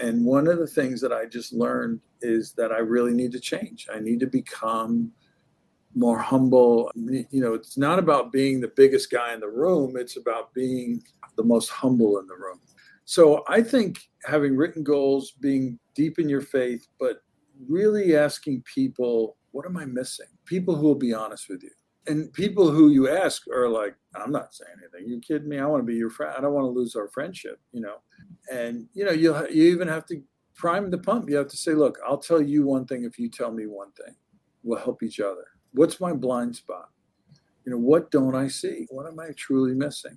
And one of the things that I just learned is that I really need to change. I need to become more humble. You know, it's not about being the biggest guy in the room, it's about being the most humble in the room. So I think having written goals, being deep in your faith, but really asking people, what am I missing? People who will be honest with you. And people who you ask are like, I'm not saying anything. You kidding me? I want to be your friend. I don't want to lose our friendship, you know. And you know, you you even have to prime the pump. You have to say, look, I'll tell you one thing if you tell me one thing. We'll help each other. What's my blind spot? You know, what don't I see? What am I truly missing?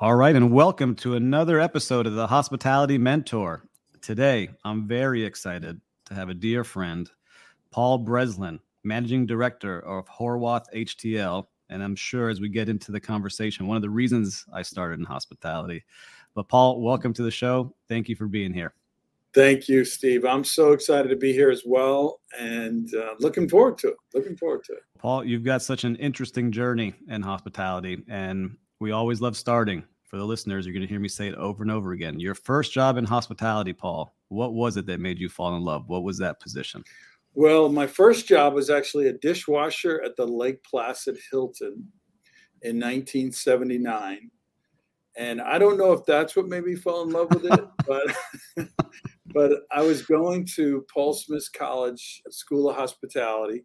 All right, and welcome to another episode of the Hospitality Mentor. Today, I'm very excited to have a dear friend, Paul Breslin, Managing Director of Horwath HTL. And I'm sure as we get into the conversation, one of the reasons I started in hospitality. But, Paul, welcome to the show. Thank you for being here. Thank you, Steve. I'm so excited to be here as well and uh, looking forward to it. Looking forward to it. Paul, you've got such an interesting journey in hospitality. And we always love starting. For the listeners, you're going to hear me say it over and over again. Your first job in hospitality, Paul, what was it that made you fall in love? What was that position? Well, my first job was actually a dishwasher at the Lake Placid Hilton in 1979. And I don't know if that's what made me fall in love with it, but but I was going to Paul Smith College School of Hospitality,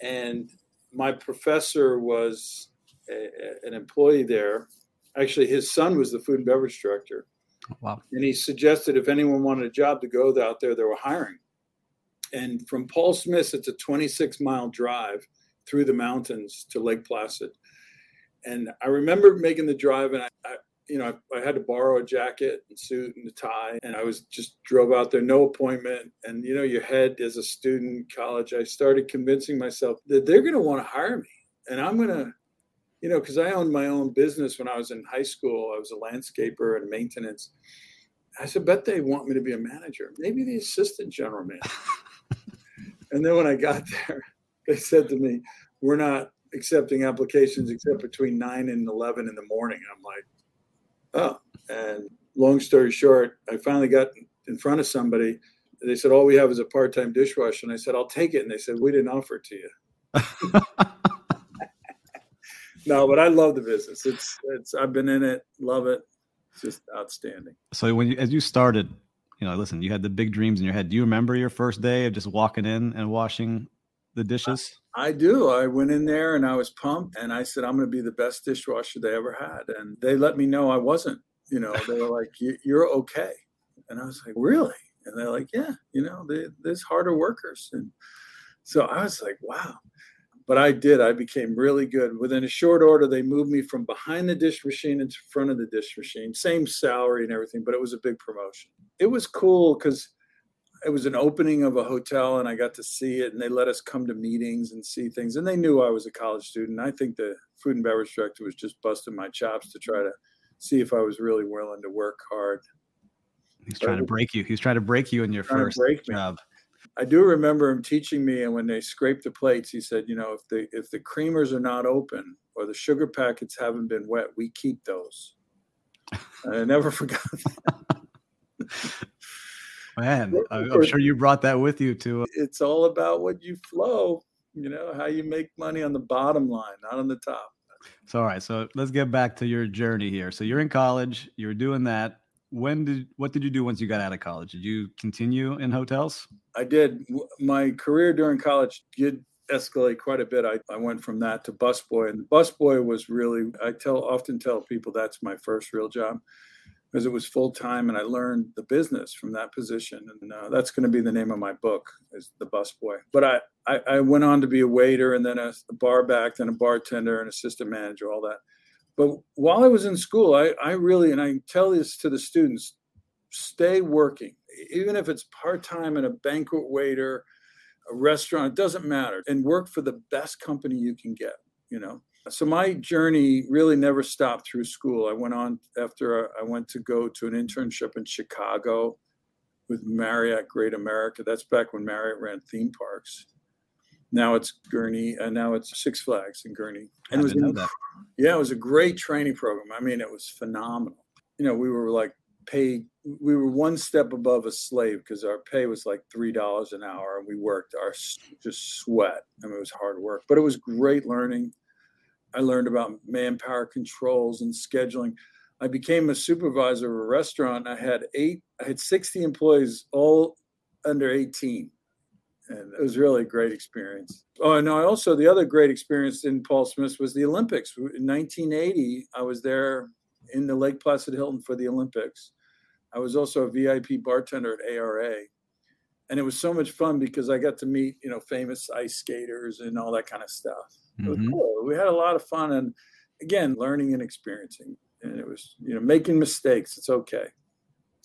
and my professor was a, an employee there. Actually, his son was the food and beverage director. Wow. And he suggested if anyone wanted a job to go out there, they were hiring. And from Paul Smith, it's a 26 mile drive through the mountains to Lake Placid. And I remember making the drive, and I, I you know, I, I, had to borrow a jacket and suit and a tie, and I was just drove out there, no appointment. And you know, your head as a student in college, I started convincing myself that they're going to want to hire me, and I'm going to you know, because I owned my own business when I was in high school. I was a landscaper and maintenance. I said, bet they want me to be a manager, maybe the assistant general manager. and then when I got there, they said to me, we're not accepting applications except between 9 and 11 in the morning. I'm like, oh. And long story short, I finally got in front of somebody. They said, all we have is a part time dishwasher. And I said, I'll take it. And they said, we didn't offer it to you. no, but I love the business. It's it's I've been in it, love it. It's just outstanding. So when you as you started, you know, listen, you had the big dreams in your head. Do you remember your first day of just walking in and washing the dishes? I, I do. I went in there and I was pumped and I said I'm going to be the best dishwasher they ever had and they let me know I wasn't. You know, they were like you're okay. And I was like, "Really?" And they're like, "Yeah, you know, they, there's harder workers." And so I was like, "Wow." But I did. I became really good. Within a short order, they moved me from behind the dish machine into front of the dish machine. Same salary and everything, but it was a big promotion. It was cool because it was an opening of a hotel and I got to see it and they let us come to meetings and see things. And they knew I was a college student. I think the food and beverage director was just busting my chops to try to see if I was really willing to work hard. He's trying to break you. He's trying to break you in your first break job. I do remember him teaching me, and when they scraped the plates, he said, "You know, if the if the creamers are not open or the sugar packets haven't been wet, we keep those." And I never forgot. Man, I'm sure you brought that with you too. Uh, it's all about what you flow. You know how you make money on the bottom line, not on the top. So all right, so let's get back to your journey here. So you're in college. you're doing that. When did what did you do once you got out of college? Did you continue in hotels? I did. My career during college did escalate quite a bit. I, I went from that to busboy, and the busboy was really. I tell often tell people that's my first real job because it was full time, and I learned the business from that position. And uh, that's going to be the name of my book is the busboy. But I, I I went on to be a waiter, and then a, a bar back, then a bartender, and assistant manager, all that. But while I was in school, I, I really, and I tell this to the students, stay working, even if it's part time in a banquet waiter, a restaurant, it doesn't matter, and work for the best company you can get, you know. So my journey really never stopped through school. I went on after I went to go to an internship in Chicago with Marriott Great America. That's back when Marriott ran theme parks. Now it's Gurnee, and now it's Six Flags in Gurnee. I it was that. yeah, it was a great training program. I mean, it was phenomenal. You know, we were like paid, we were one step above a slave because our pay was like $3 an hour and we worked our just sweat. I mean, it was hard work, but it was great learning. I learned about manpower controls and scheduling. I became a supervisor of a restaurant. I had eight, I had 60 employees, all under 18 and it was really a great experience. Oh, and I also the other great experience in Paul Smith was the Olympics. In 1980, I was there in the Lake Placid Hilton for the Olympics. I was also a VIP bartender at ARA, and it was so much fun because I got to meet you know famous ice skaters and all that kind of stuff. It was Mhm. cool. We had a lot of fun, and again, learning and experiencing. And it was you know making mistakes. It's okay.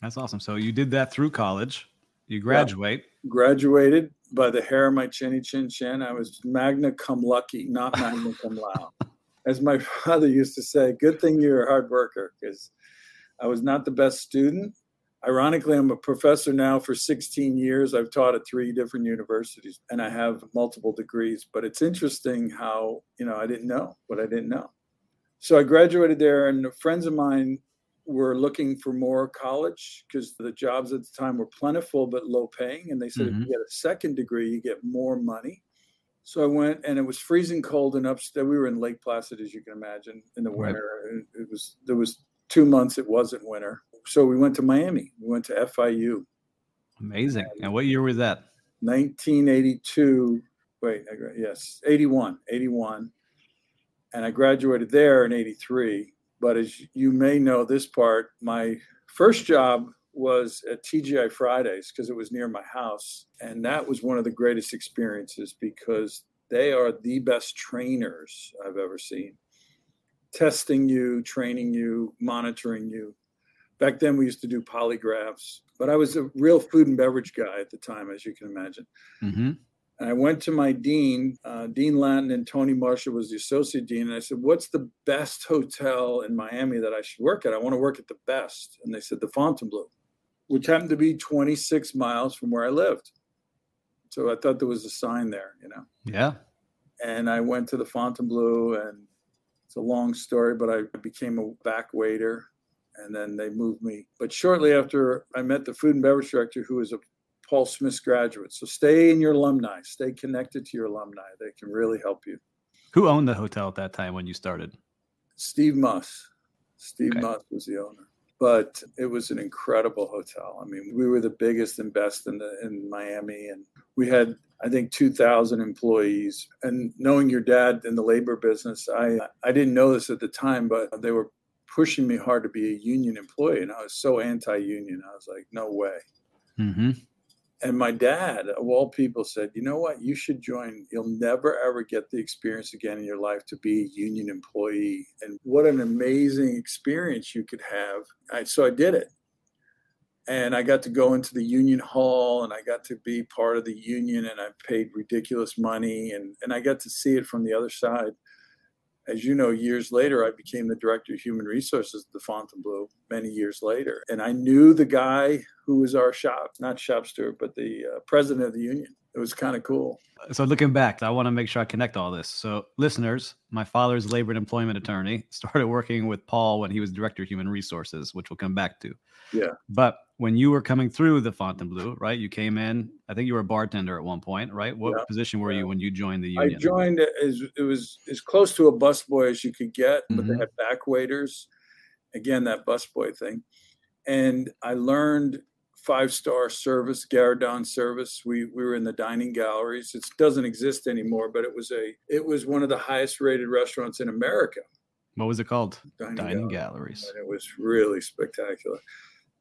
That's awesome. So you did that through college. You graduate. Graduated by the hair of my chinny chin chin. I was magna cum lucky, not magna cum laude. As my father used to say, good thing you're a hard worker because I was not the best student. Ironically, I'm a professor now for 16 years. I've taught at three different universities and I have multiple degrees. But it's interesting how, you know, I didn't know what I didn't know. So I graduated there, and friends of mine were looking for more college because the jobs at the time were plentiful but low paying. And they said, if Mhm. you get a second degree, you get more money. So I went, and it was freezing cold and upstate. We were in Lake Placid, as you can imagine, in the winter. It was there was two months it wasn't winter. So we went to Miami. We went to FIU. Amazing. And what year was that? 1982. Wait, yes, 81, 81. And I graduated there in 83. But as you may know, this part, my first job was at TGI Fridays because it was near my house. And that was one of the greatest experiences because they are the best trainers I've ever seen. Testing you, training you, monitoring you. Back then, we used to do polygraphs, but I was a real food and beverage guy at the time, as you can imagine. Mm-hmm. And I went to my dean, uh, Dean Lanton, and Tony Marshall was the associate dean. And I said, What's the best hotel in Miami that I should work at? I want to work at the best. And they said, The Fontainebleau, which happened to be 26 miles from where I lived. So I thought there was a sign there, you know. Yeah. And I went to the Fontainebleau, and it's a long story, but I became a back waiter. And then they moved me. But shortly after, I met the food and beverage director, who was a Paul Smith's graduate. So stay in your alumni, stay connected to your alumni. They can really help you. Who owned the hotel at that time when you started? Steve Muss. Steve Okay. Muss was the owner. But it was an incredible hotel. I mean, we were the biggest and best in the in Miami, and we had I think 2,000 employees. And knowing your dad in the labor business, I I didn't know this at the time, but they were pushing me hard to be a union employee, and I was so anti-union. I was like, no way. Mm-hmm. And my dad, of all people, said, "You know what? You should join. You'll never ever get the experience again in your life to be a union employee. And what an amazing experience you could have." I, so I did it, and I got to go into the union hall, and I got to be part of the union, and I paid ridiculous money, and and I got to see it from the other side. As you know, years later, I became the director of human resources at the Fontainebleau many years later. And I knew the guy who was our shop, not shop steward, but the uh, president of the union. It was kind of cool. So looking back, I want to make sure I connect all this. So listeners, my father's labor and employment attorney started working with Paul when he was director of human resources, which we'll come back to. Yeah. But when you were coming through the Fontainebleau, right? You came in. I think you were a bartender at one point, right? What Yeah, position were you when you joined the union? I joined as it was as close to a busboy as you could get, but they Mhm. had back waiters. Again, that busboy thing. And I learned five star service, Gueridon service. We we were in the dining galleries. It doesn't exist anymore, but it was a it was one of the highest rated restaurants in America. What was it called? Dining, Dining galleries. and it was really spectacular.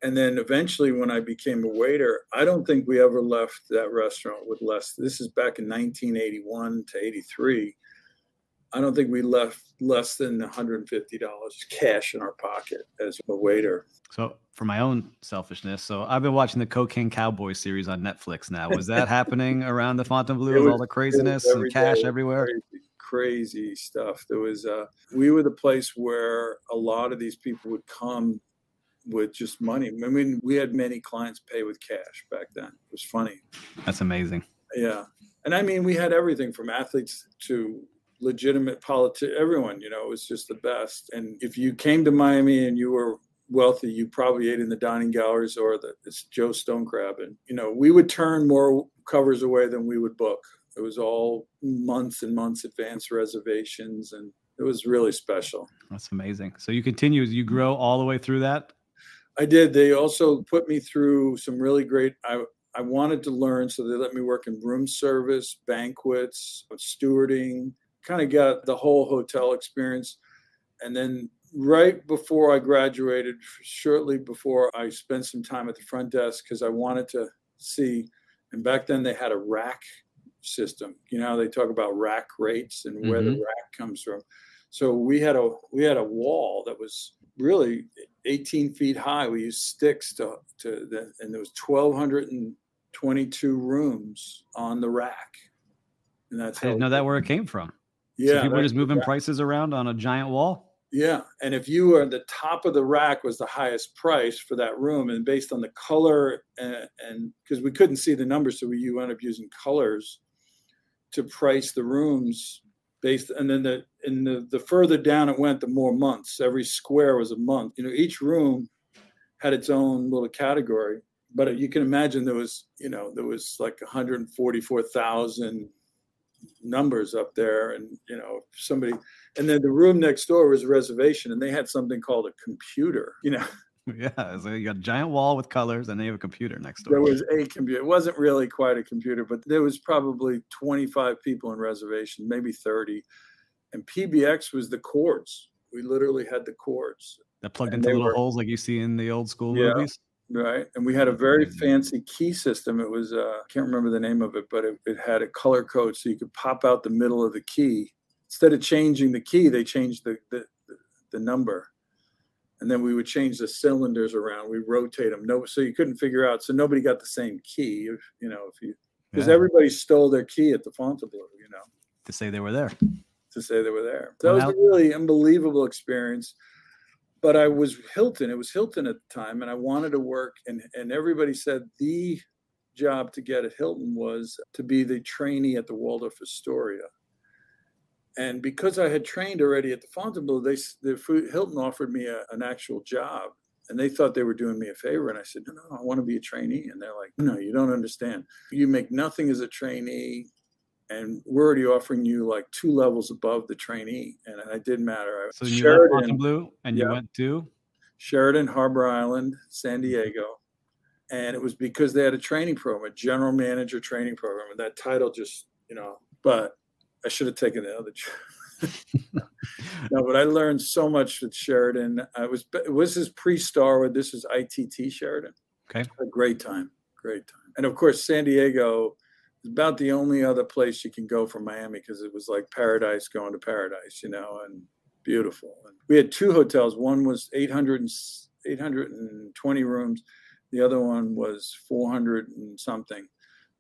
And then eventually, when I became a waiter, I don't think we ever left that restaurant with less. This is back in 1981 to 83. I don't think we left less than $150 cash in our pocket as a waiter. So for my own selfishness, so I've been watching the Cocaine Cowboy series on Netflix now. Was that happening around the Fontainebleau with all the craziness and cash day, everywhere? Crazy, crazy stuff. There was, uh, we were the place where a lot of these people would come with just money. I mean, we had many clients pay with cash back then. It was funny. That's amazing. Yeah. And I mean, we had everything from athletes to legitimate politics, everyone, you know, it was just the best. And if you came to Miami and you were wealthy, you probably ate in the dining galleries or the it's Joe Stone Crab. And, you know, we would turn more covers away than we would book. It was all months and months advance reservations. And it was really special. That's amazing. So you continue, as you grow all the way through that. I did. They also put me through some really great. I I wanted to learn, so they let me work in room service, banquets, stewarding. Kind of got the whole hotel experience, and then right before I graduated, shortly before I spent some time at the front desk because I wanted to see. And back then they had a rack system. You know they talk about rack rates and where the Mhm. rack comes from. So we had a we had a wall that was really 18 feet high. We used sticks to to the, and there was 1,222 rooms on the rack, and that's I didn't know that where it came from. Yeah, so people were just moving rack. prices around on a giant wall. Yeah, and if you were at the top of the rack was the highest price for that room, and based on the color uh, and because we couldn't see the numbers, so we you end up using colors to price the rooms based, and then the and the the further down it went, the more months. Every square was a month. You know, each room had its own little category, but you can imagine there was you know there was like 144,000 numbers up there, and you know somebody and then the room next door was a reservation and they had something called a computer you know Yeah. So you got a giant wall with colors and then you have a computer next door. there was a computer it wasn't really quite a computer but there was probably 25 people in reservation maybe 30 and pbx was the cords we literally had the cords that plugged and into little were- holes like you see in the old school Yeah. movies. right and we had a very fancy key system it was uh, i can't remember the name of it but it, it had a color code so you could pop out the middle of the key instead of changing the key they changed the the, the, the number and then we would change the cylinders around we rotate them no so you couldn't figure out so nobody got the same key if you know if you because Yeah, everybody stole their key at the Fontainebleau, you know, to say they were there. to say they were there. That was a really unbelievable experience. But I was Hilton. It was Hilton at the time, and I wanted to work. And and everybody said the job to get at Hilton was to be the trainee at the Waldorf Astoria. And because I had trained already at the Fontainebleau, they the Hilton offered me a, an actual job, and they thought they were doing me a favor. And I said, no, no, I want to be a trainee. And they're like, no, you don't understand. You make nothing as a trainee and we're already offering you like two levels above the trainee. And it didn't matter. I- So you left Sheraton, Fontainebleau and you Yeah. went to Sheraton, Harbor Island, San Mm-hmm. Diego. And it was because they had a training program, a general manager training program. And that title just, you know, but I should have taken the other job. no, but I learned so much with Sheraton. I was, it was his pre Starwood. This is ITT Sheraton. Okay. A great time. Great time. And of course, San Diego is about the only other place you can go from Miami because it was like paradise going to paradise, you know, and beautiful. And we had two hotels. One was 800 and, 820 rooms. The other one was 400 and something.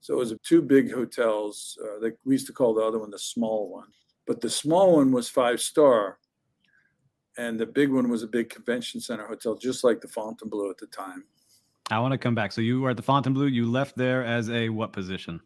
So it was two big hotels. Uh, we used to call the other one the small one. but the small one was five star, and the big one was a big convention center hotel, just like the Fontainebleau at the time. I want to come back. So you were at the Fontainebleau. You left there as a what position?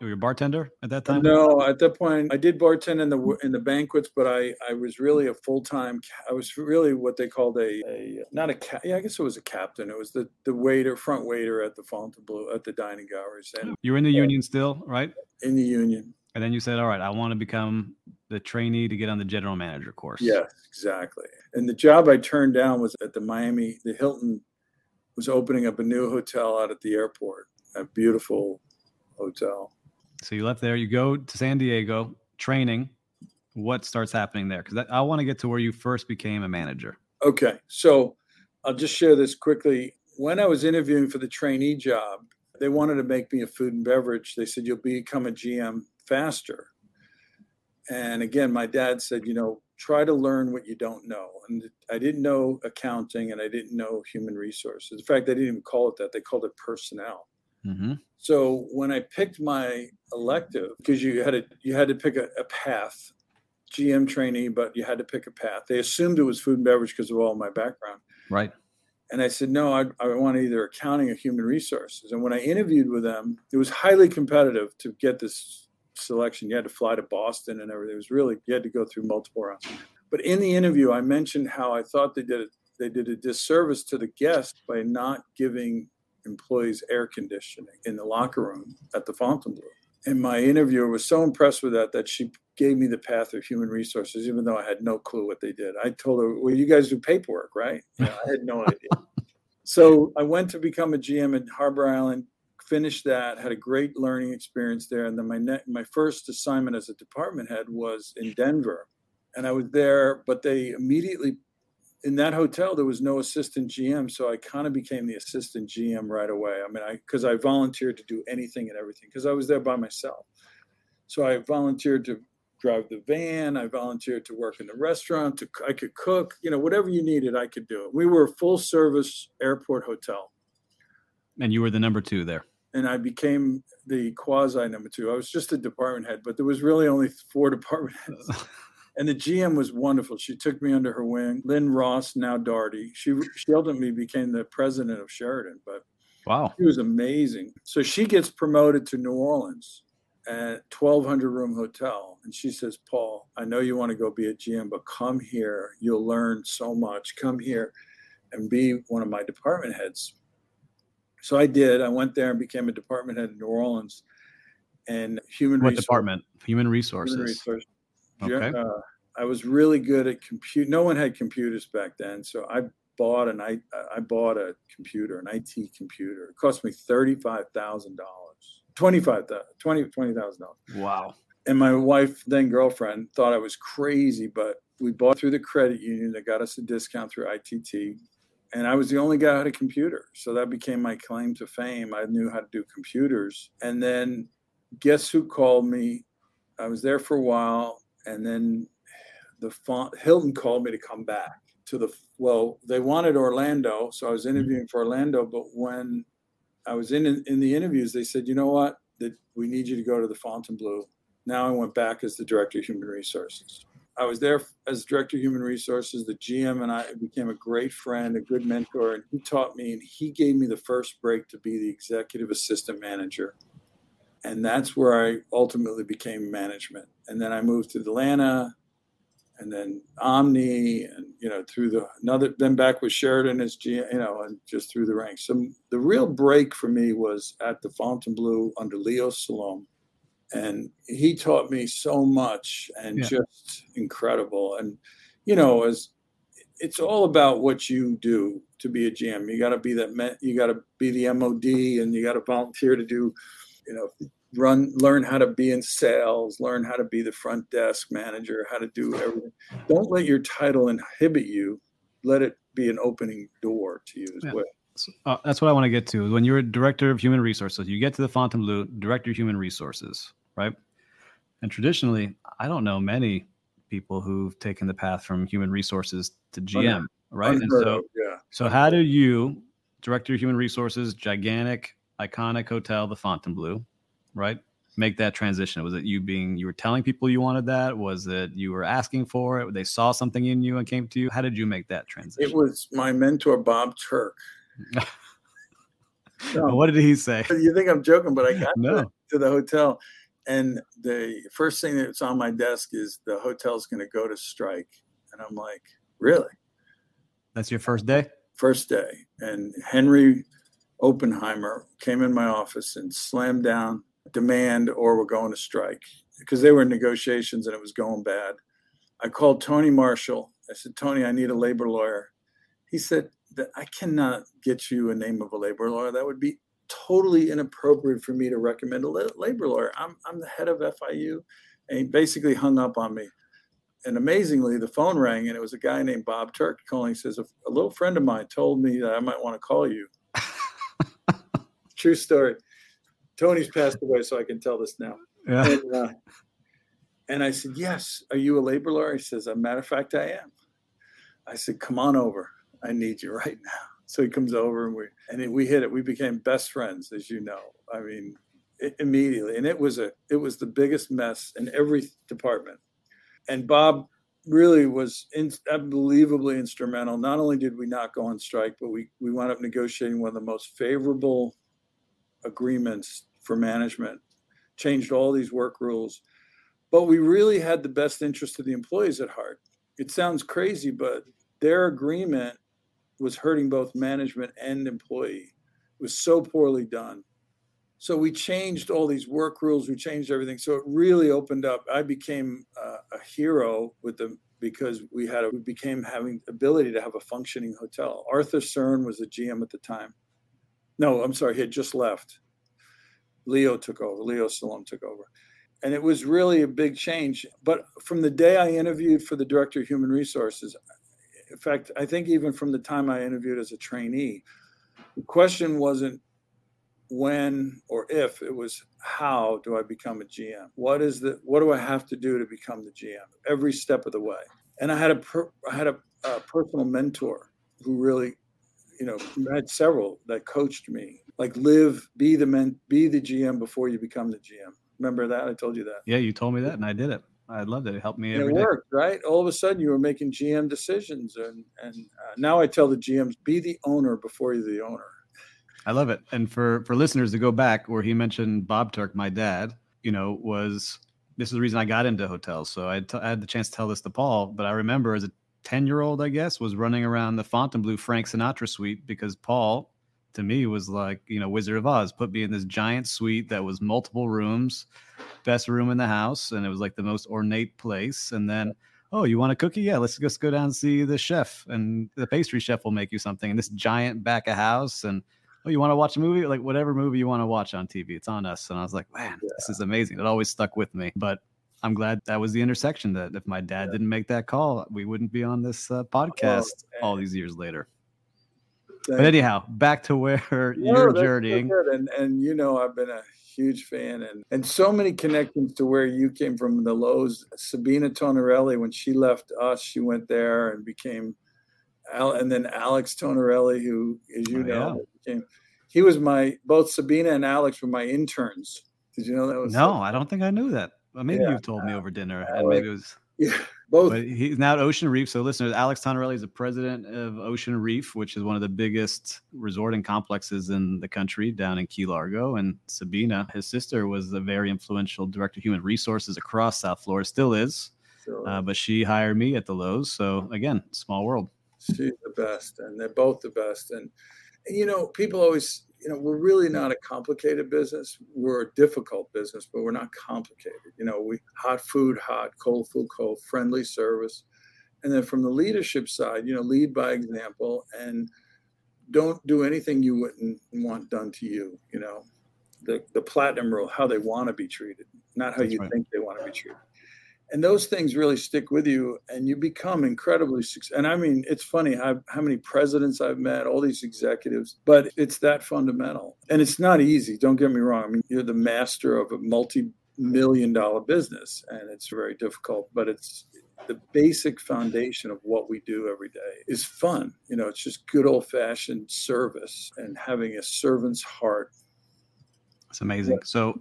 Were you a bartender at that time? No, at that point I did bartend in the in the banquets, but I I was really a full time. I was really what they called a, a not a ca- yeah I guess it was a captain. It was the the waiter front waiter at the Fontainebleau at the dining hours. And you were in the union still, right? In the union. And then you said, "All right, I want to become the trainee to get on the general manager course." Yes, exactly. And the job I turned down was at the Miami. The Hilton was opening up a new hotel out at the airport. A beautiful hotel. So you left there. You go to San Diego training. What starts happening there? Because I want to get to where you first became a manager. Okay, so I'll just share this quickly. When I was interviewing for the trainee job, they wanted to make me a food and beverage. They said you'll become a GM faster. And again, my dad said, you know, try to learn what you don't know. And I didn't know accounting and I didn't know human resources. In fact, they didn't even call it that. They called it personnel. Mm-hmm. So when I picked my elective, because you had to you had to pick a, a, path, GM trainee, but you had to pick a path. They assumed it was food and beverage because of all my background. Right. And I said, no, I, I want either accounting or human resources. And when I interviewed with them, it was highly competitive to get this selection. You had to fly to Boston and everything. It was really you had to go through multiple rounds. But in the interview, I mentioned how I thought they did it. They did a disservice to the guest by not giving employees air conditioning in the locker room at the Fontainebleau. And my interviewer was so impressed with that that she gave me the path of human resources, even though I had no clue what they did. I told her, "Well, you guys do paperwork, right?" You know, I had no idea. So I went to become a GM in Harbor Island, finished that, had a great learning experience there, and then my ne- my first assignment as a department head was in Denver, and I was there, but they immediately in that hotel there was no assistant gm so i kind of became the assistant gm right away. I mean i because i volunteered to do anything and everything because i was there by myself. So i volunteered to drive the van i volunteered to work in the restaurant to i could cook you know whatever you needed i could do it. We were a full service airport hotel. And you were the number two there. And i became the quasi number two. I was just a department head but there was really only four department heads and the GM was wonderful. She took me under her wing. Lynn Ross, now Darty. She she ultimately became the president of Sheraton, but wow, she was amazing. So she gets promoted to New Orleans at 1200 room hotel and she says paul i know you want to go be a gm but come here you'll learn so much come here and be one of my department heads so i did i went there and became a department head in new orleans and human what department human resources, human resources. Okay. Uh, I was really good at compute. No one had computers back then, so I bought an I I bought a computer, an IT computer. It cost me thirty five thousand dollars, twenty five twenty twenty thousand dollars. Wow. And my wife, then girlfriend, thought I was crazy, but we bought through the credit union that got us a discount through ITT. And I was the only guy who had a computer. So that became my claim to fame. I knew how to do computers. And then guess who called me? I was there for a while and then the font, Hilton called me to come back to the well. They wanted Orlando, so I was mm-hmm. interviewing for Orlando. But when I was in in the interviews, they said, "You know what? That we need you to go to the Fontainebleau." Now I went back as the director of human resources. I was there as director of human resources. The GM and I became a great friend, a good mentor, and he taught me and he gave me the first break to be the executive assistant manager and that's where I ultimately became management. And then I moved to Atlanta, and then Omni, and you know through the another then back with Sheraton as G, you know, and just through the ranks. So the real break for me was at the Fontainebleau under Leo Salom, and he taught me so much and yeah. just incredible. And you know, as it's all about what you do to be a GM. You got to be that. You got to be the MOD, and you got to volunteer to do you know run learn how to be in sales learn how to be the front desk manager how to do everything. Don't let your title inhibit you. Let it be an opening door to you as yeah. well. Uh, that's what i want to get to when you're a director of human resources you get to the fontainebleau director of human resources right? And traditionally i don't know many people who've taken the path from human resources to gm right? And so yeah. so how do you director of human resources gigantic iconic hotel, the Fontainebleau, right? make that transition? Was it you being you were telling people you wanted that? Was it you were asking for it? They saw something in you and came to you. How did you make that transition? It was my mentor Bob Turk. no, what did he say? You think I'm joking, but I got no. to, to the hotel, and the first thing that's on my desk is the hotel's going to go to strike, and I'm like, really? That's your first day. First day, and Henry Oppenheimer came in my office and slammed down demand or we're going to strike because they were in negotiations and it was going bad. I called Tony Marshall. I said, Tony, I need a labor lawyer. He said that I cannot get you a name of a labor lawyer. That would be totally inappropriate for me to recommend a labor lawyer. I'm, I'm the head of FIU. And he basically hung up on me. And amazingly, the phone rang and it was a guy named Bob Turk calling. He says, a, a little friend of mine told me that I might want to call you. True story. Tony's passed away, so I can tell this now. Yeah. And, uh, and I said, Yes. Are you a labor lawyer? He says, As a matter of fact, I am. I said, Come on over. I need you right now. So he comes over and we and we hit it. We became best friends, as you know. I mean, it, immediately. And it was a it was the biggest mess in every department. And Bob really was in, unbelievably instrumental. Not only did we not go on strike, but we we wound up negotiating one of the most favorable agreements for management, changed all these work rules. But we really had the best interest of the employees at heart. It sounds crazy, but their agreement was hurting both management and employee. It was so poorly done. So we changed all these work rules. We changed everything. So it really opened up. I became uh, a hero with them because we had a, we became having ability to have a functioning hotel. Arthur Cern was the GM at the time. No, I'm sorry, he had just left. Leo took over. Leo Salom took over. And it was really a big change. But from the day I interviewed for the director of human resources, in fact, I think even from the time I interviewed as a trainee, the question wasn't when or if, it was how do I become a GM? What is the what do I have to do to become the GM? Every step of the way. And I had a per, I had a, a personal mentor who really you know, I had several that coached me. Like live, be the men, be the GM before you become the GM. Remember that? I told you that. Yeah, you told me that, and I did it. I loved it. It helped me. It day. worked, right? All of a sudden, you were making GM decisions, and and uh, now I tell the GMs, be the owner before you're the owner. I love it. And for for listeners to go back, where he mentioned Bob Turk, my dad, you know, was this is the reason I got into hotels. So I, t- I had the chance to tell this to Paul, but I remember as a 10 year old, I guess, was running around the Fontainebleau Frank Sinatra suite because Paul, to me, was like, you know, Wizard of Oz, put me in this giant suite that was multiple rooms, best room in the house. And it was like the most ornate place. And then, oh, you want a cookie? Yeah, let's just go down and see the chef. And the pastry chef will make you something. And this giant back of house. And, oh, you want to watch a movie? Like whatever movie you want to watch on TV, it's on us. And I was like, man, yeah. this is amazing. It always stuck with me. But I'm glad that was the intersection that if my dad yeah. didn't make that call, we wouldn't be on this uh, podcast oh, all these years later. Thank but anyhow, back to where no, you're journeying. So and and you know, I've been a huge fan and and so many connections to where you came from the Loews. Sabina Tonarelli, when she left us, she went there and became Al, and then Alex Tonarelli, who, as you oh, know, yeah. became he was my both Sabina and Alex were my interns. Did you know that was no? So, I don't think I knew that. Well, maybe yeah. you told me over dinner, and maybe it was. Yeah, both. But he's now at Ocean Reef. So, listeners, Alex Tonarelli is the president of Ocean Reef, which is one of the biggest resorting complexes in the country down in Key Largo. And Sabina, his sister, was a very influential director of human resources across South Florida, still is. uh, but she hired me at the Loews. So, again, small world. She's the best, and they're both the best. And, and you know, people always you know, we're really not hmm. a complicated business. We're a difficult business, but we're not complicated. You know, we hot food, hot, cold food, cold, friendly service. And then from the leadership side, you know, lead by example and don't do anything you wouldn't want done to you, you know. The the platinum rule, how they want to be treated, not how That's you right. think they want to be treated and those things really stick with you and you become incredibly successful and i mean it's funny how, how many presidents i've met all these executives but it's that fundamental. And it's not easy don't get me wrong. I mean you're the master of a multi-million dollar business and it's very difficult but it's the basic foundation of what we do every day is fun. You know it's just good old-fashioned service and having a servant's heart. It's amazing. So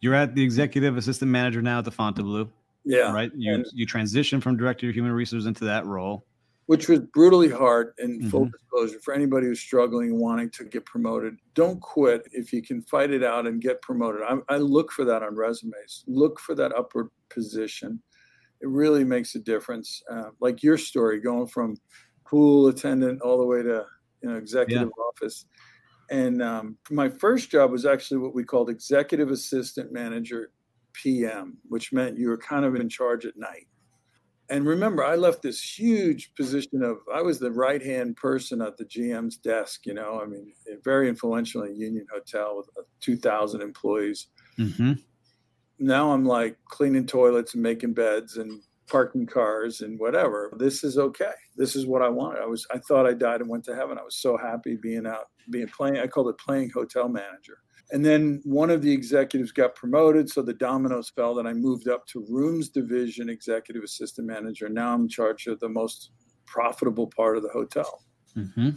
You're at the executive assistant manager now at the Fontainebleau. Yeah. Right. You And- you transition from director of human resources into that role. which was brutally hard and full Mhm. disclosure for anybody who's struggling and wanting to get promoted don't quit if you can fight it out and get promoted I, I look for that on resumes look for that upward position it really makes a difference uh, like your story going from pool attendant all the way to you know executive office and um, my first job was actually what we called executive assistant manager pm which meant you were kind of in charge at night and remember, I left this huge position of I was the right hand person at the GM's desk. You know, I mean, very influential in Union Hotel with uh, 2,000 employees. Mm-hmm. Now I'm like cleaning toilets and making beds and parking cars and whatever. This is okay. This is what I wanted. I was I thought I died and went to heaven. I was so happy being out, being playing. I called it playing hotel manager. And then one of the executives got promoted, so the dominoes fell. and I moved up to rooms division executive assistant manager. Now I'm in charge of the most profitable part of the hotel Mm-hmm.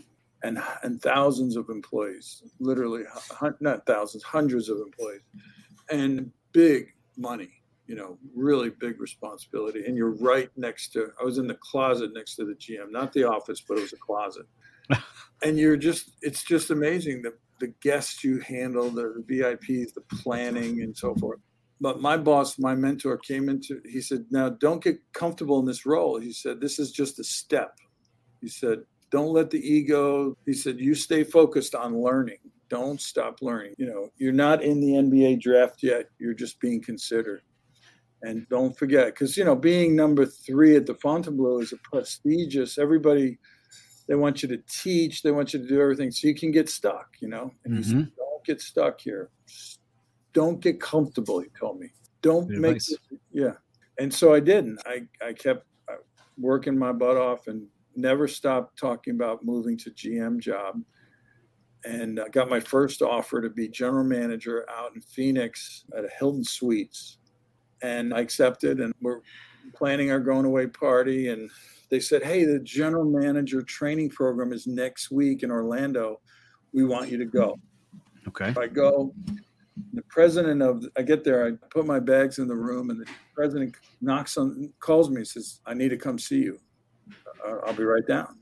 and and thousands of employees, literally not thousands, hundreds of employees, and big money. You know, really big responsibility. And you're right next to. I was in the closet next to the GM, not the office, but it was a closet. and you're just. It's just amazing the the guests you handle, the VIPs, the planning, and so forth. But my boss, my mentor, came into. He said, "Now don't get comfortable in this role." He said, "This is just a step." He said, don't let the ego he said you stay focused on learning don't stop learning you know you're not in the nba draft yet you're just being considered and don't forget because you know being number three at the fontainebleau is a prestigious everybody they want you to teach they want you to do everything so you can get stuck you know and he said don't get stuck here don't get comfortable he told me don't Good make advice. yeah and so i didn't i i kept uh, working my butt off and never stopped talking about moving to GM job. And I got my first offer to be general manager out in Phoenix at a Hilton Suites. And I accepted, and we're planning our going away party. And they said, Hey, the general manager training program is next week in Orlando. We want you to go. Okay. I go, the president of, I get there, I put my bags in the room, and the president knocks on, calls me, says, I need to come see you. "Uh, I'll be right down.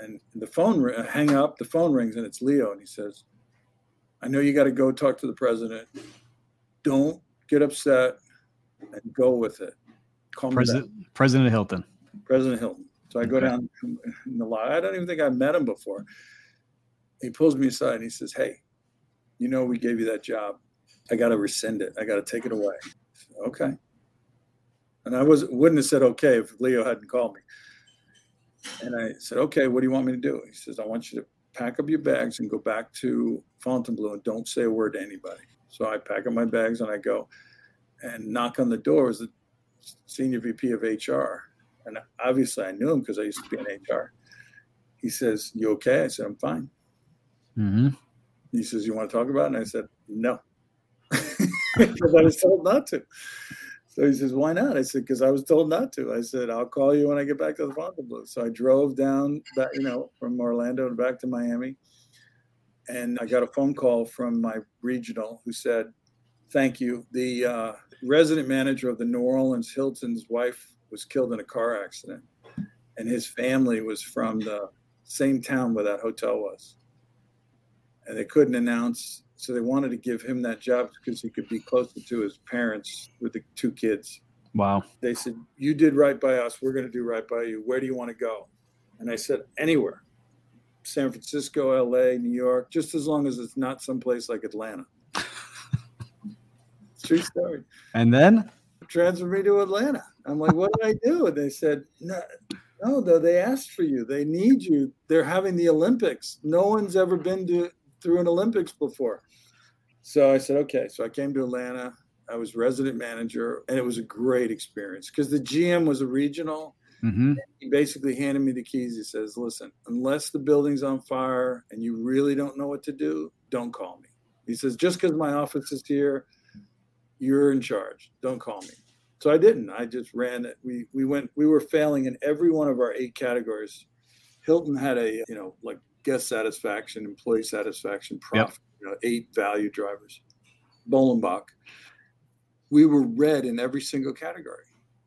And the phone, I hang up, the phone rings, and it's Leo, and he says, I know you got to go talk to the president. Don't get upset and go with it. Down. President President Hilton. President Hilton. So I go Okay. down in the lot. I don't even think I've met him before. He pulls me aside and he says, Hey, you know, we gave you that job. I got to rescind it. I got to take it away. Said, okay. And I was wouldn't have said okay if Leo hadn't called me. And I said, okay, what do you want me to do? He says, I want you to pack up your bags and go back to Fontainebleau and don't say a word to anybody. So I pack up my bags and I go and knock on the door as the senior VP of HR. And obviously I knew him because I used to be in HR. He says, You okay? I said, I'm fine. Mm-hmm. He says, You want to talk about it? And I said, No. Because I was told not to. So he says, Why not? I said, Because I was told not to. I said, I'll call you when I get back to the Fontainebleau. So I drove down back, you know, from Orlando and back to Miami. And I got a phone call from my regional who said, Thank you. The uh, resident manager of the New Orleans Hilton's wife was killed in a car accident. And his family was from the same town where that hotel was. And they couldn't announce, so they wanted to give him that job because he could be closer to his parents with the two kids. Wow. They said, You did right by us. We're going to do right by you. Where do you want to go? And I said, Anywhere. San Francisco, LA, New York, just as long as it's not someplace like Atlanta. True story. And then Transfer me to Atlanta. I'm like, what did I do? And they said, no, no, though they asked for you. They need you. They're having the Olympics. No one's ever been to through an Olympics before. So I said, okay. So I came to Atlanta. I was resident manager, and it was a great experience because the GM was a regional. mm-hmm. He basically handed me the keys. He says, listen, unless the building's on fire and you really don't know what to do, don't call me. He says, just because my office is here, you're in charge. Don't call me. So I didn't. I just ran it. We we went. We were failing in every one of our eight categories. Hilton had a you know like guest satisfaction, employee satisfaction, profit. You know, eight value drivers. Bollenbach, we were red in every single category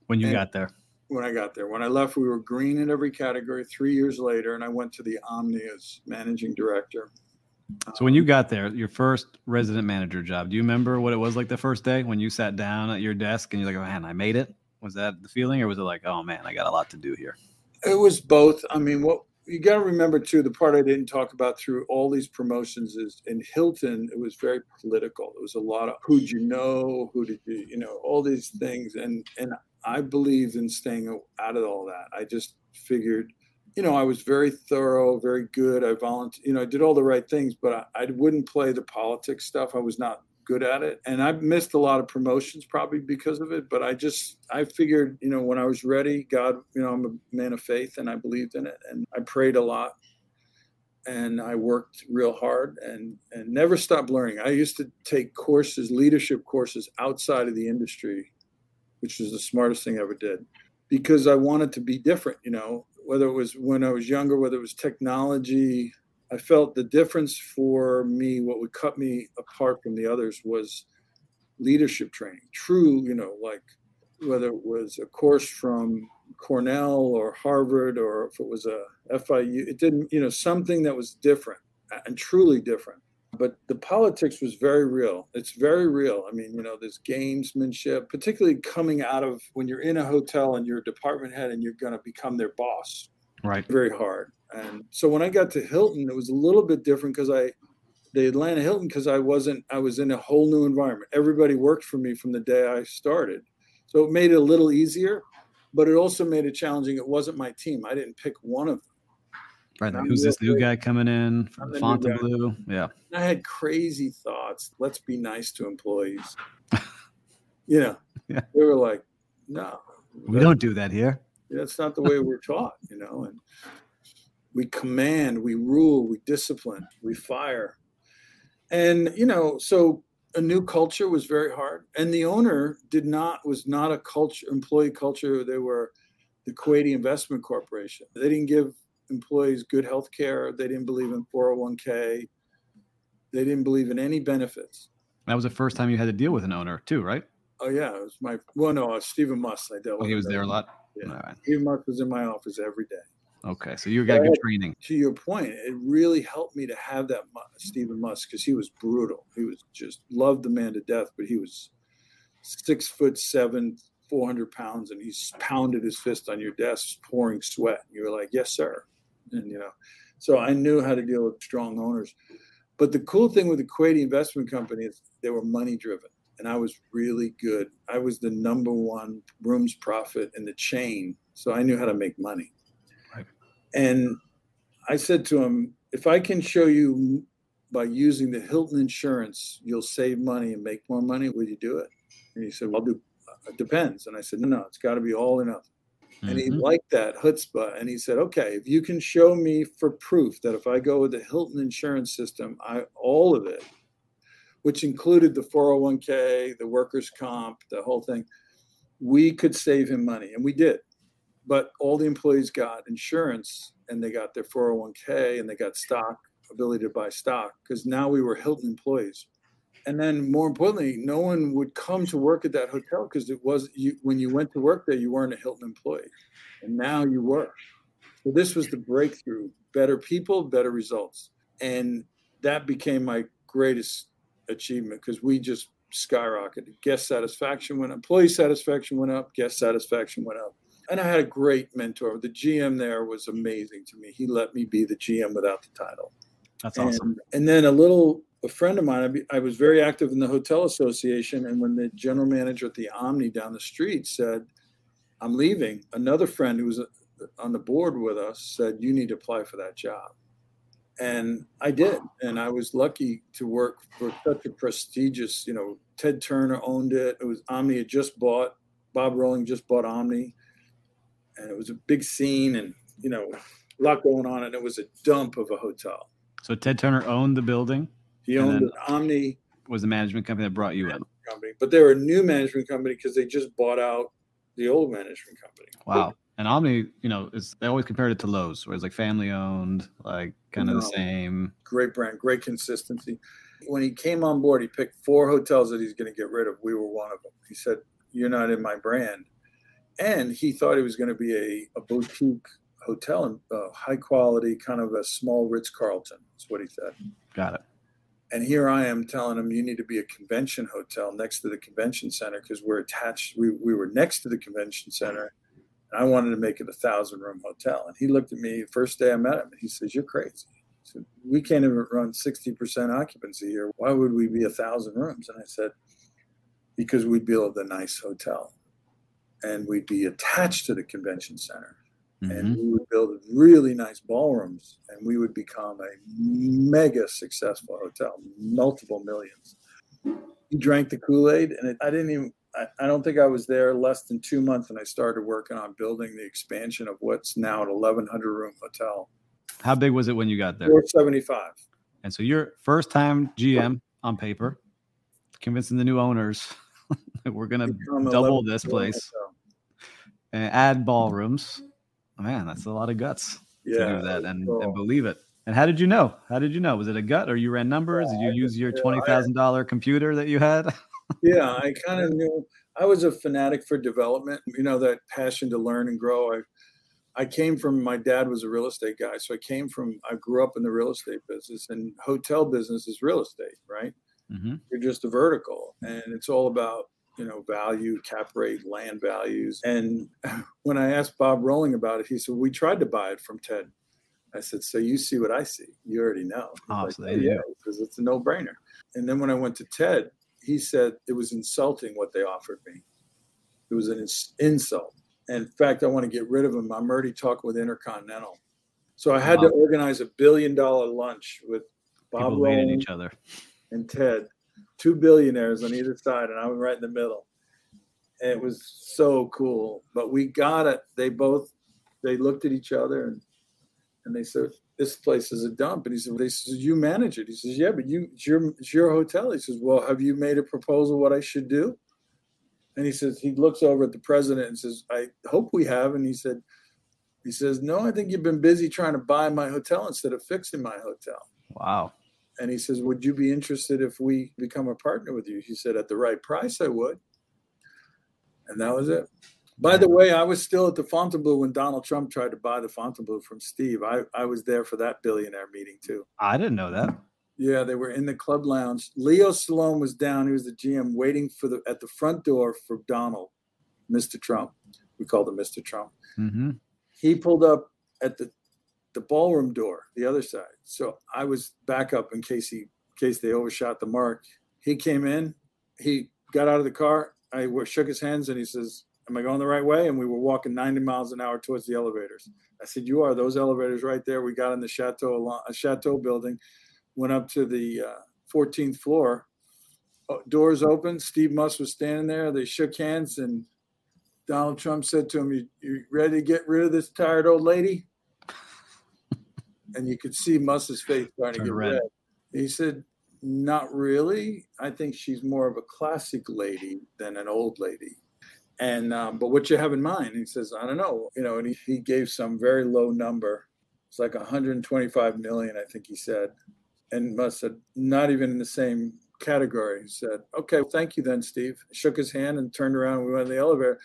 when you And- got there. when I got there. When I left, we were green in every category. Three years later, and I went to the Omni as managing director. So when you got there, your first resident manager job, do you remember what it was like the first day when you sat down at your desk and you're like, oh, man, I made it? Was that the feeling, or was it like, oh man, I got a lot to do here? It was both. I mean, what you got to remember too, the part I didn't talk about through all these promotions is in Hilton, it was very political. It was a lot of who'd you know, who did you, you know, all these things. And and I believed in staying out of all that. I just figured, you know, I was very thorough, very good. I volunteered, you know, I did all the right things, but I, I wouldn't play the politics stuff. I was not good at it. And I missed a lot of promotions probably because of it. But I just, I figured, you know, when I was ready, God, you know, I'm a man of faith and I believed in it. And I prayed a lot and I worked real hard and, and never stopped learning. I used to take courses, leadership courses outside of the industry, which was the smartest thing I ever did because I wanted to be different, you know, whether it was when I was younger, whether it was technology, I felt the difference for me, what would cut me apart from the others was leadership training. True, you know, like whether it was a course from Cornell or Harvard or if it was a FIU, it didn't, you know, something that was different and truly different. But the politics was very real. It's very real. I mean, you know, there's gamesmanship, particularly coming out of when you're in a hotel and you're a department head and you're going to become their boss. Right. Very hard. And so when I got to Hilton, it was a little bit different because I, the Atlanta Hilton, because I wasn't, I was in a whole new environment. Everybody worked for me from the day I started. So it made it a little easier, but it also made it challenging. It wasn't my team. I didn't pick one of them. Right. Like, who's this new guy coming in from Fontainebleau? Yeah. I had crazy thoughts. Let's be nice to employees. you know, Yeah. they were like, no, We don't do that here. that's not the way we're taught, you know, and we command, we rule, we discipline, we fire. And, you know, so a new culture was very hard. And the owner did not, was not a culture, employee culture. They were the Kuwaiti Investment Corporation. They didn't give employees good health care. They didn't believe in 401k. They didn't believe in any benefits. That was the first time you had to deal with an owner too, right? Oh yeah, it was my well no, uh, Stephen Muss. I dealt Oh, with. he was there a lot. Yeah. Right. Stephen Muss was in my office every day. Okay. So you got good training. To your point, it really helped me to have that Stephen Muss because he was brutal. He was just loved the man to death, but he was six foot seven, four hundred pounds, and he pounded his fist on your desk, pouring sweat. You were like, "Yes, sir," and you know, so I knew how to deal with strong owners. But the cool thing with the Kuwaiti investment company is they were money driven. And I was really good. I was the number one rooms profit in the chain. So I knew how to make money. Right. And I said to him, if I can show you by using the Hilton insurance, you'll save money and make more money, Will you do it? And he said, Well, I'll do it depends. And I said, No, no, it's got to be all or nothing. And he Mhm. liked that chutzpah. And he said, okay, if you can show me for proof that if I go with the Hilton insurance system, I all of it, which included the 401k, the workers' comp, the whole thing, we could save him money. And we did. But all the employees got insurance and they got their 401k and they got stock, ability to buy stock, because now we were Hilton employees. And then more importantly, no one would come to work at that hotel because it was you when you went to work there, you weren't a Hilton employee. And now you were. So this was the breakthrough. Better people, better results. And that became my greatest achievement because we just skyrocketed. Guest satisfaction went up, employee satisfaction went up, guest satisfaction went up. And I had a great mentor. The GM there was amazing to me. He let me be the GM without the title. That's And, awesome. and then a little, a friend of mine, I, I was very active in the hotel association. And when the general manager at the Omni down the street said, I'm leaving, another friend who was uh, on the board with us said, You need to apply for that job. And I did. And I was lucky to work for such a prestigious, you know, Ted Turner owned it. It was Omni had just bought, Bob Rowling just bought Omni. And it was a big scene and, you know, a lot going on. And it was a dump of a hotel. So Ted Turner owned the building, He And owned an Omni was the management company that brought you in. company, but they were a new management company because they just bought out the old management company. Wow. And Omni, you know, is they always compared it to Loews, where it's like family owned, like kind of No. the same. Great brand, great consistency. When he came on board, he picked four hotels that he's going to get rid of. We were one of them. He said, "You're not in my brand," and he thought it was going to be a, a boutique hotel and uh, high quality, kind of a small Ritz Carlton. That's what he said. Got it. And here I am telling him you need to be a convention hotel next to the convention center because we're attached. We, we were next to the convention center. And I wanted to make it a thousand room hotel. And he looked at me the first day I met him and he says, You're crazy. We can't even run 60% occupancy here. Why would we be a thousand rooms? And I said, Because we'd build a nice hotel and we'd be attached to the convention center Mhm. and we would build really nice ballrooms and we would become a mega successful hotel multiple millions he drank the kool-aid and it, i didn't even I, I don't think i was there less than two months and i started working on building the expansion of what's now an 1100 room hotel How big was it when you got there? 475 And so your first time GM on paper, convincing the new owners that we're gonna double this place hotel. and add ballrooms. Man, that's a lot of guts to yeah do that and, so- and believe it. And how did you know? How did you know? Was it a gut or you ran numbers? Did you use your twenty thousand dollar computer that you had? yeah, I kind of knew I was a fanatic for development. You know that passion to learn and grow. I I came from my dad was a real estate guy, so I came from I grew up in the real estate business, and hotel business is real estate, right? hmm You're just a vertical, and it's all about you know value, cap rate, land values. And when I asked Bob Rowling about it, he said we tried to buy it from Ted. I said, so you see what I see? You already know. Oh, like, so yeah, do. because it's a no-brainer. And then when I went to Ted, he said it was insulting what they offered me. It was an ins- insult. And in fact, I want to get rid of him. I'm already talking with Intercontinental. So I had to organize a billion dollar lunch with Bob People Rowling each other. and Ted, two billionaires on either side, and I was right in the middle. And it was so cool. But we got it. They both they looked at each other and and they said, This place is a dump. And he said, They says, You manage it. He says, Yeah, but you it's your it's your hotel. He says, Well, have you made a proposal what I should do? And he says, he looks over at the president and says, I hope we have. And he said, he says, No, I think you've been busy trying to buy my hotel instead of fixing my hotel. Wow. And he says, Would you be interested if we become a partner with you? He said, At the right price, I would. And that was it. By the way, I was still at the Fontainebleau when Donald Trump tried to buy the Fontainebleau from Steve. I, I was there for that billionaire meeting too. I didn't know that. Yeah, they were in the club lounge. Leo Salome was down. He was the GM waiting for the at the front door for Donald, Mr. Trump. We called him Mr. Trump hmm he pulled up at the the ballroom door, the other side. So I was back up in case he in case they overshot the mark. He came in, he got out of the car. I shook his hands and he says, "Am I going the right way?" And we were walking 90 miles an hour towards the elevators. I said, "You are those elevators right there." We got in the chateau a chateau building, went up to the uh, 14th floor. Oh, doors open. Steve Muss was standing there. They shook hands and Donald Trump said to him, you, you ready to get rid of this tired old lady? And you could see Muss's face starting to get red. red. He said, Not really. I think she's more of a classic lady than an old lady. And um, but what you have in mind? He says, I don't know. You know, and he, he gave some very low number. It's like 125 million, I think he said. And Muss said, not even in the same category. He said, Okay, thank you then, Steve. Shook his hand and turned around. And we went in the elevator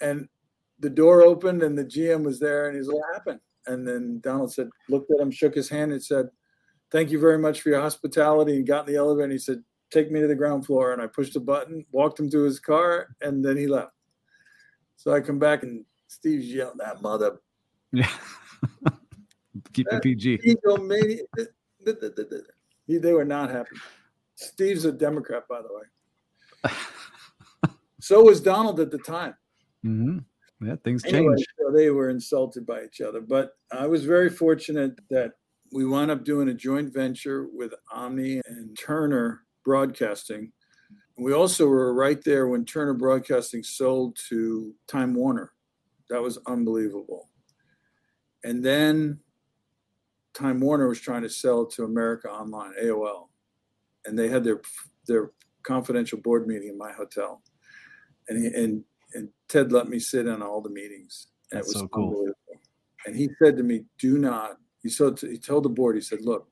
and the door opened and the GM was there and he's like, what happened? And then Donald said, looked at him, shook his hand and said, thank you very much for your hospitality and got in the elevator and he said, take me to the ground floor. And I pushed a button, walked him to his car and then he left. So I come back and Steve's yelling, that mother Yeah. Keep it PG. egomaniac. He- They were not happy. Steve's a Democrat, by the way. So was Donald at the time. hmm Yeah, things anyway, change. so they were insulted by each other. But I was very fortunate that we wound up doing a joint venture with Omni and Turner Broadcasting. We also were right there when Turner Broadcasting sold to Time Warner. That was unbelievable. And then Time Warner was trying to sell to America Online, AOL. And they had their their confidential board meeting in my hotel. And he, and and Ted let me sit in all the meetings. And That's it was so cool. unbelievable. And he said to me, "Do not." He told he told the board. He said, "Look,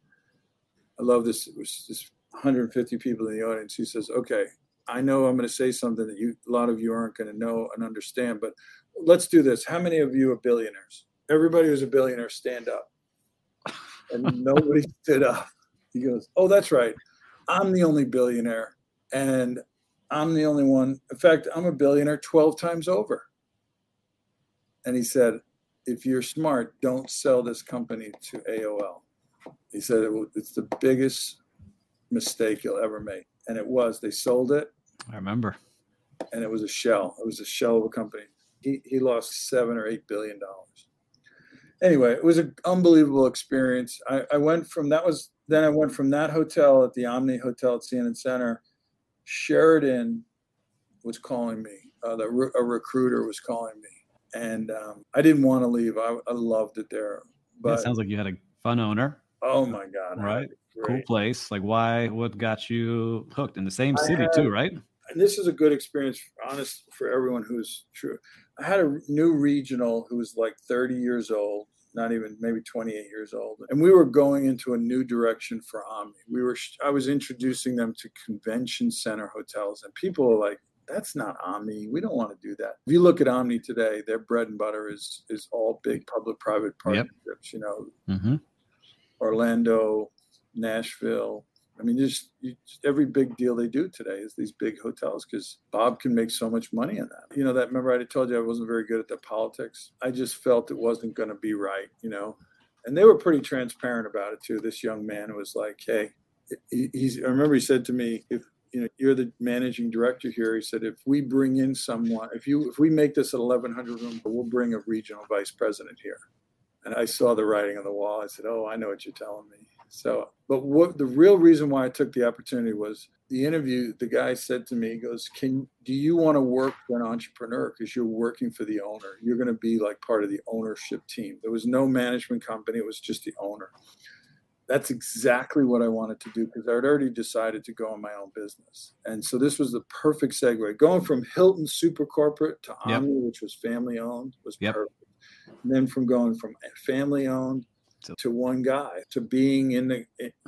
I love this. It was just 150 people in the audience." He says, "Okay, I know I'm going to say something that you a lot of you aren't going to know and understand, but let's do this. How many of you are billionaires? Everybody who's a billionaire, stand up." And nobody stood up. He goes, "Oh, that's right. I'm the only billionaire, and I'm the only one. In fact, I'm a billionaire 12 times over." And he said, if you're smart, don't sell this company to AOL. He said it, it's the biggest mistake you'll ever make. And it was. They sold it I remember. and it was a shell. It was a shell of a company. He, he lost seven or eight billion dollars. Anyway, it was an unbelievable experience. I, I went from that was then I went from that hotel at the Omni Hotel at CNN Center. Sheraton was calling me. Uh, the, a recruiter was calling me, and um, I didn't want to leave. I, I loved it there, but it sounds like you had a fun owner, oh my god, Right. cool place. Like, why? What got you hooked in the same city had- too? Right? and this is a good experience, honest, for everyone who's true. I had a new regional who was like 30 years old, not even maybe 28 years old, and we were going into a new direction for Omni. We were, I was introducing them to convention center hotels, and people are like, "That's not Omni. We don't want to do that." If you look at Omni today, their bread and butter is is all big public-private partnerships. You know, Mm-hmm. Orlando, Nashville. I mean, just you, every big deal they do today is these big hotels because Bob can make so much money in that. You know, that remember I told you I wasn't very good at the politics. I just felt it wasn't going to be right, you know. And they were pretty transparent about it too. This young man was like, "Hey, he, he's." I remember he said to me, "If you know you're the managing director here," he said, "If we bring in someone, if you if we make this an 1100 room, we'll bring a regional vice president here." And I saw the writing on the wall. I said, "Oh, I know what you're telling me." So, but what the real reason why I took the opportunity was the interview. The guy said to me, he "Goes, can do you want to work for an entrepreneur? Because you're working for the owner. You're going to be like part of the ownership team. There was no management company. It was just the owner." That's exactly what I wanted to do because I had already decided to go in my own business. And so this was the perfect segue. Going from Hilton super corporate to Yep. Omni, which was family owned, was Yep. perfect. And then from going from family owned to one guy to being in the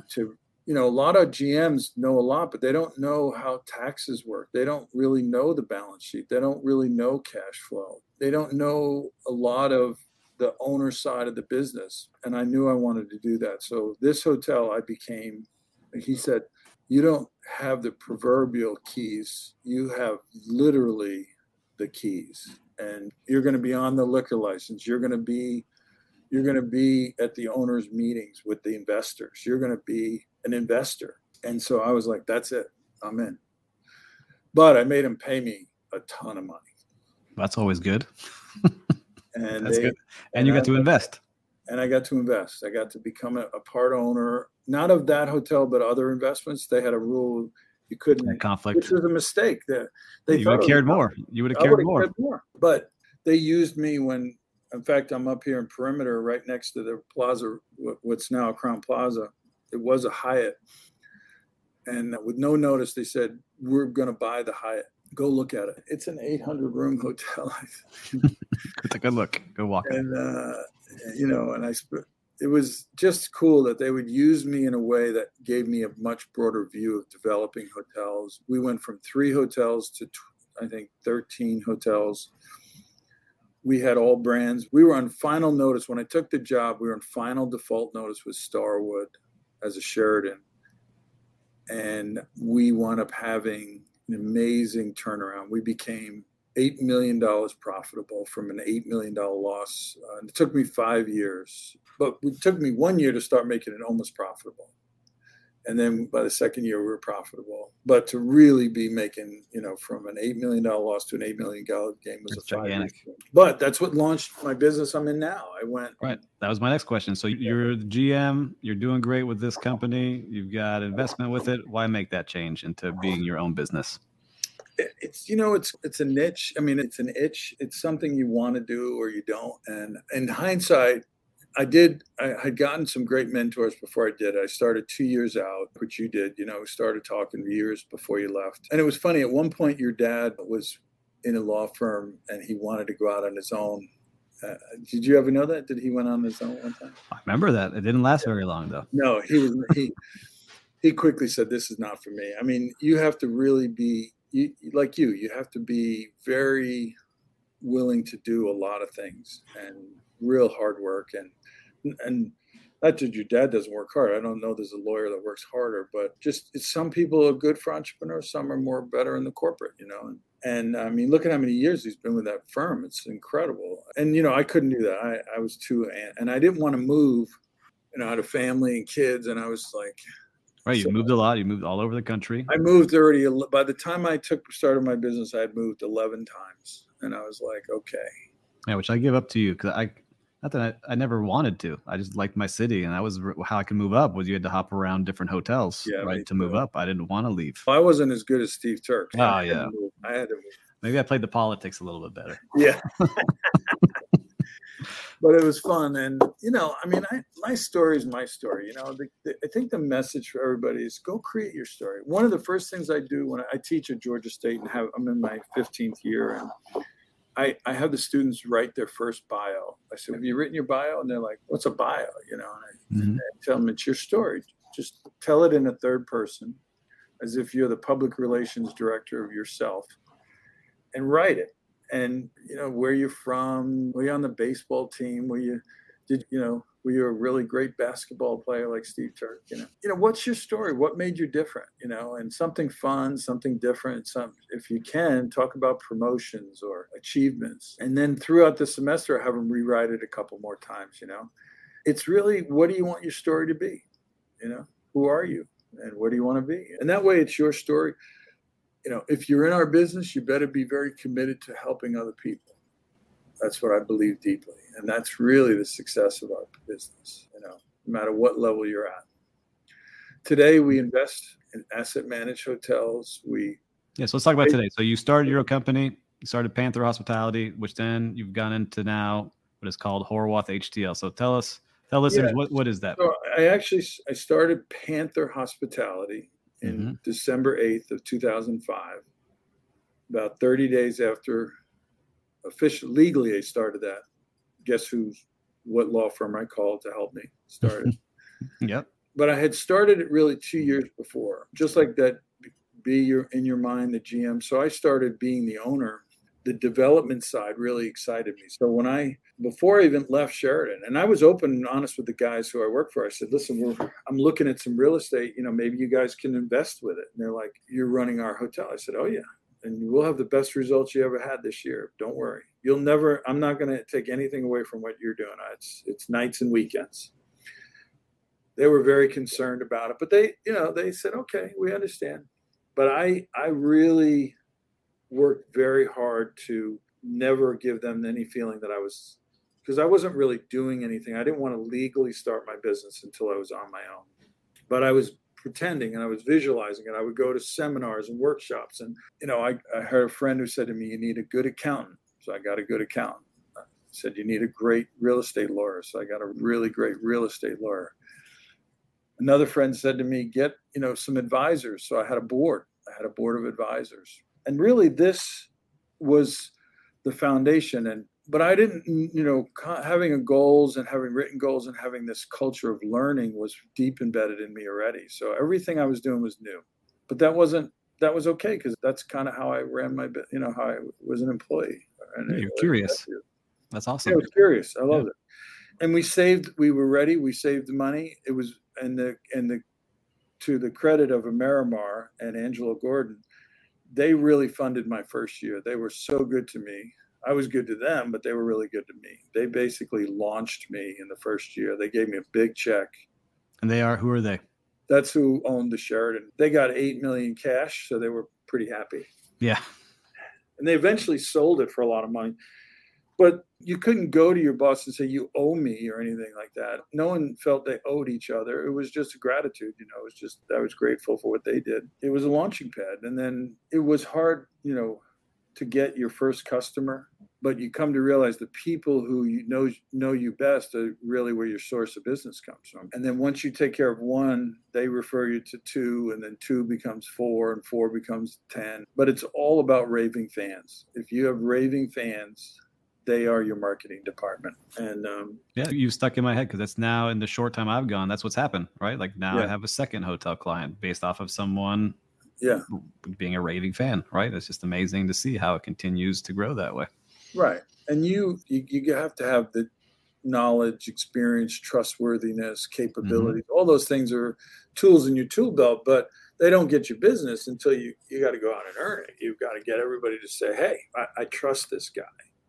to you know a lot of GMs know a lot, but they don't know how taxes work. They don't really know the balance sheet. They don't really know cash flow. They don't know a lot of the owner side of the business. And I knew I wanted to do that. So this hotel, I became. He said, "You don't have the proverbial keys. You have literally the keys." And you're going to be on the liquor license. You're going to be you're going to be at the owners meetings with the investors. You're going to be an investor. And so i was like that's it. I'm in. But i made him pay me a ton of money. That's always good. and That's they, good. And you I got to invest. and i got to invest. I got to become a, a part owner not of that hotel but other investments. They had a rule you couldn't That conflict. which was a mistake that they you would have cared more. You would have cared more. cared more. But they used me when, in fact, I'm up here in Perimeter, right next to the Plaza, what's now Crowne Plaza. It was a Hyatt, and with no notice, they said we're going to buy the Hyatt. Go look at it. It's an 800 room hotel, It's a good look. Go walk. and uh, you know, and I. It was just cool that they would use me in a way that gave me a much broader view of developing hotels. We went from three hotels to, I think, 13 hotels. We had all brands. We were on final notice. When I took the job, we were on final default notice with Starwood as a Sheraton. And we wound up having an amazing turnaround. We became $8 million profitable from an $8 million loss. Uh, and it took me five years, but it took me one year to start making it almost profitable. And then by the second year, we were profitable. But to really be making, you know, from an $8 million loss to an $8 million game was a gigantic. But that's what launched my business I'm in now. I went, Right. That was my next question. So you're the GM. You're doing great with this company. You've got investment with it. Why make that change into being your own business? It- it's you know it's it's a niche i mean it's an itch it's something you want to do or you don't and in hindsight i did i had gotten some great mentors before i did i started two years out which you did you know started talking years before you left and it was funny at one point your dad was in a law firm and he wanted to go out on his own Uh, did you ever know that? Did he went on his own one time? I remember that. It didn't last very long though. No, he was he he quickly said, "This is not for me." I mean, you have to really be you, like you. You have to be very willing to do a lot of things and real hard work and and not that your dad doesn't work hard. I don't know there's a lawyer that works harder, but just some people are good for entrepreneurs, some are more better in the corporate, you know. And, and I mean, look at how many years he's been with that firm. It's incredible. And you know, I couldn't do that. I, I was too and I didn't want to move, you know, I had a family and kids, and I was like Right, you so, moved a lot. You moved all over the country. I moved already. By the time I took started my business, I had moved eleven times, and I was like, okay. Yeah, which I give up to you because I not that I, I never wanted to. I just liked my city, and that was how I could move up. Was you had to hop around different hotels, yeah, right, to move up. I didn't want to leave. Well, I wasn't as good as Steve Turk. Oh I yeah, I had to move. Maybe I played the politics a little bit better. Yeah. but it was fun, and you know, I mean, I, my story is my story. You know, the, the, I think the message for everybody is go create your story. One of the first things I do when I, I teach at Georgia State, and have I'm in my 15th year, and I, I have the students write their first bio. I said, Have you written your bio? And they're like, What's a bio? You know, and I, mm-hmm. I tell them it's your story. Just tell it in a third person as if you're the public relations director of yourself and write it. And, you know, where you're from, were you on the baseball team? Were you, did, you know, were you a really great basketball player like Steve Turk? You know, you know, what's your story? What made you different? You know, and something fun, something different. Some, if you can, talk about promotions or achievements, and then throughout the semester, have them rewrite it a couple more times. You know, it's really what do you want your story to be? You know, who are you, and what do you want to be? And that way, it's your story. You know, if you're in our business, you better be very committed to helping other people that's what I believe deeply. And that's really the success of our business, you know, no matter what level you're at. Today, we invest in asset managed hotels. We yeah, so let's talk about today. So you started your company, you started Panther Hospitality, which then you've gone into now what is called Horwath HTL. So tell us, tell listeners yeah. what, what is that? So I actually I started Panther Hospitality in mm-hmm. December 8th of 2005. About 30 days after officially legally I started that. Guess who's what law firm I called to help me start it. yep. But I had started it really two years before, just like that. Be your in your mind the GM. So I started being the owner. The development side really excited me. So when I before I even left Sheraton, and I was open and honest with the guys who I work for, I said, "Listen, I'm looking at some real estate. You know, maybe you guys can invest with it." And they're like, "You're running our hotel." I said, "Oh yeah." and we'll have the best results you ever had this year. Don't worry. You'll never. I'm not going to take anything away from what you're doing. It's it's nights and weekends. They were very concerned about it, but they, you know, they said, okay, we understand. But I, I really worked very hard to never give them any feeling that I was, because I wasn't really doing anything. I didn't want to legally start my business until I was on my own. But I was pretending and I was visualizing it. I would go to seminars and workshops. And, you know, I, I heard a friend who said to me, You need a good accountant. So I got a good accountant. I said, You need a great real estate lawyer. So I got a really great real estate lawyer. Another friend said to me, Get, you know, some advisors. So I had a board. I had a board of advisors. And really, this was the foundation. And but I didn't, you know, having a goals and having written goals and having this culture of learning was deep embedded in me already. So everything I was doing was new, but that wasn't that was okay because that's kind of how I ran my, you know, how I was an employee. And You're curious. That's awesome. Yeah, I was curious. I loved yeah. it. And we saved. We were ready. We saved the money. It was and the and the to the credit of Amerimar and Angelo Gordon, they really funded my first year. They were so good to me. I was good to them, but they were really good to me. They basically launched me in the first year. They gave me a big check. And they are who are they? That's who owned the Sheraton. They got eight million cash, so they were pretty happy. Yeah. And they eventually sold it for a lot of money. But you couldn't go to your boss and say you owe me or anything like that. No one felt they owed each other. It was just gratitude, you know. It was just I was grateful for what they did. It was a launching pad, and then it was hard, you know, to get your first customer, but you come to realize the people who you know know you best are really where your source of business comes from. And then once you take care of one, they refer you to two, and then two becomes four, and four becomes ten. But it's all about raving fans. If you have raving fans, they are your marketing department. And um, yeah, you stuck in my head because that's now in the short time I've gone, that's what's happened, right? Like now Yeah. I have a second hotel client based off of someone yeah, being a raving fan, right? It's just amazing to see how it continues to grow that way. right. And you, you you have to have the knowledge, experience, trustworthiness, capabilities. Mm-hmm. All those things are tools in your tool belt, but they don't get you business until you you got to go out and earn it. You've got to get everybody to say, "Hey, I, I trust this guy."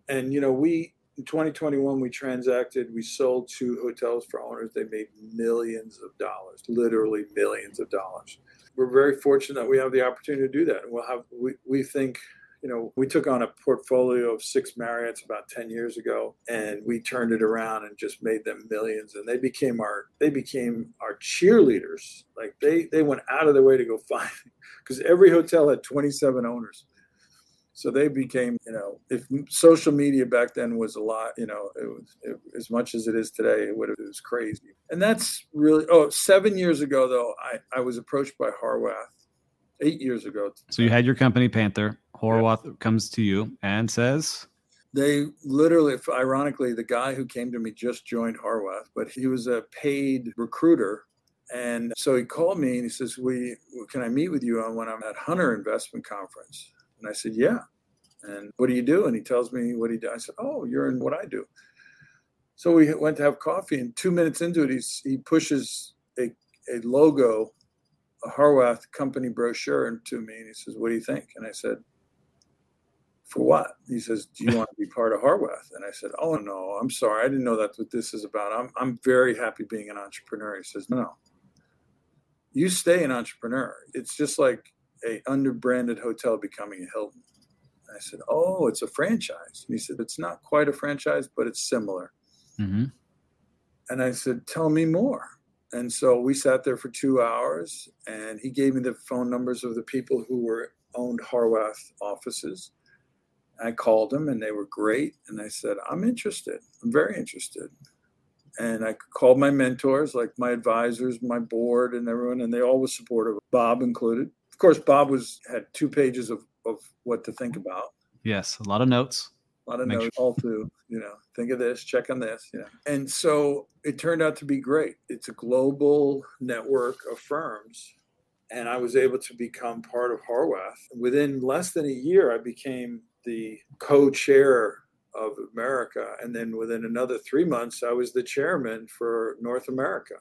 And you know, we in 2021 we transacted, we sold two hotels for owners. They made millions of dollars, literally millions of dollars. We're very fortunate that we have the opportunity to do that. We'll have we we think you know, we took on a portfolio of six Marriotts about 10 years ago and we turned it around and just made them millions and they became our they became our cheerleaders. Like they they went out of their way to go find because every hotel had 27 owners. So they became, you know, if social media back then was a lot, you know, it was it, as much as it is today, it would have, it was crazy. And that's really, oh, seven years ago, though, I, I was approached by Horwath eight years ago. So you had your company Panther. Horwath comes to you and says, They literally, ironically, the guy who came to me just joined Horwath, but he was a paid recruiter. And so he called me and he says, "We can I meet with you on when I'm at Hunter Investment Conference?" And I said, "Yeah." And what do you do? And he tells me what he does. I said, "Oh, you're in what I do." So we went to have coffee, and two minutes into it, he's, he pushes a, a logo, a Horwath company brochure into me, and he says, "What do you think?" And I said, for what? He says, Do you want to be part of Horwath? And I said, Oh no, I'm sorry. I didn't know that's what this is about. I'm I'm very happy being an entrepreneur. He says, no. You stay an entrepreneur. It's just like a underbranded hotel becoming a Hilton. I said, Oh, it's a franchise. And he said, It's not quite a franchise, but it's similar. mm-hmm. And I said, Tell me more. And so we sat there for two hours and he gave me the phone numbers of the people who were owned Horwath offices. I called them and they were great. And I said, I'm interested. I'm very interested. And I called my mentors, like my advisors, my board, and everyone, and they all were supportive, Bob included. Of course, Bob was had two pages of, of what to think about. Yes, a lot of notes. A lot of Make notes, all to, you know, think of this, check on this, you know. And so it turned out to be great. It's a global network of firms. And I was able to become part of Horwath. Within less than a year, I became the co-chair of America, and then within another three months, I was the chairman for North America.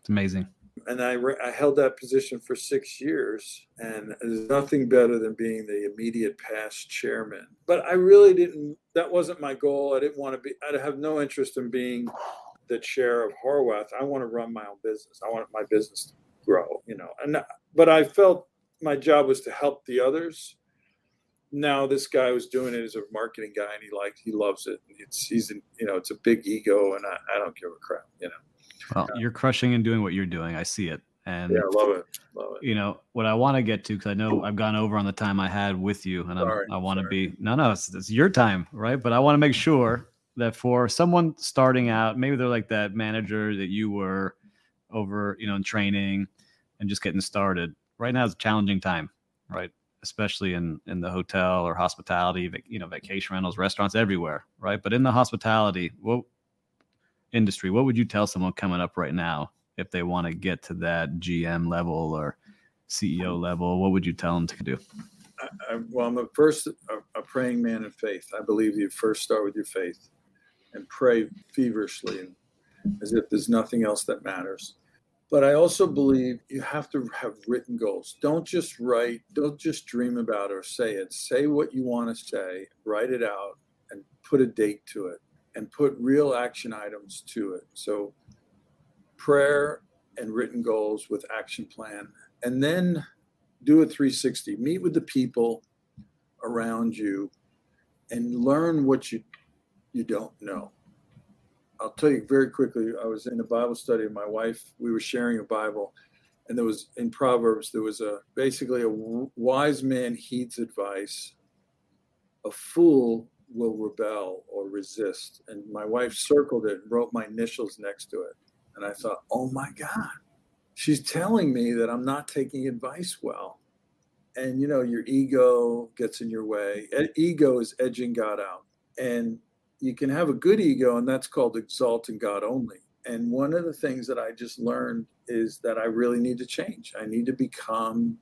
It's amazing. And I, re- I held that position for six years, and there's nothing better than being the immediate past chairman. But I really didn't. That wasn't my goal. I didn't want to be. I have no interest in being the chair of Horwath. I want to run my own business. I want my business to grow. You know, and but I felt my job was to help the others now this guy was doing it as a marketing guy and he liked he loves it it's he's you know it's a big ego and I, I don't give a crap you know Well, you're crushing and doing what you're doing. I see it. And yeah love it love it you know what I want to get to because I know I've gone over on the time I had with you, and Sorry, I want to be no, no, it's, it's your time, right? But I want to make sure that for someone starting out, maybe they're like that manager that you were over, you know, in training and just getting started. Right now is a challenging time, right? Especially in in the hotel or hospitality, you know, vacation rentals, restaurants everywhere, right? But in the hospitality, what industry, what would you tell someone coming up right now if they want to get to that GM level or CEO level? What would you tell them to do? I, I, well i'm a first a, a praying man in faith. I believe you first start with your faith and pray feverishly and as if there's nothing else that matters. But i also believe you have to have written goals. Don't just write don't just dream about or say it. Say what you want to say write it out and put a date to it and put real action items to it. So prayer and written goals with action plan and then do a 360 meet with the people around you and learn what you you don't know. I'll tell you very quickly i was in a bible study with my wife. We were sharing a bible and there was in proverbs there was a basically a wise man heeds advice. A fool will rebel or resist and my wife circled it wrote my initials next to it and i thought oh my god she's telling me that i'm not taking advice well and you know your ego gets in your way ego is edging god out And you can have a good ego, and that's called exalting God only. And one of the things that I just learned is that I really need to change. I need to become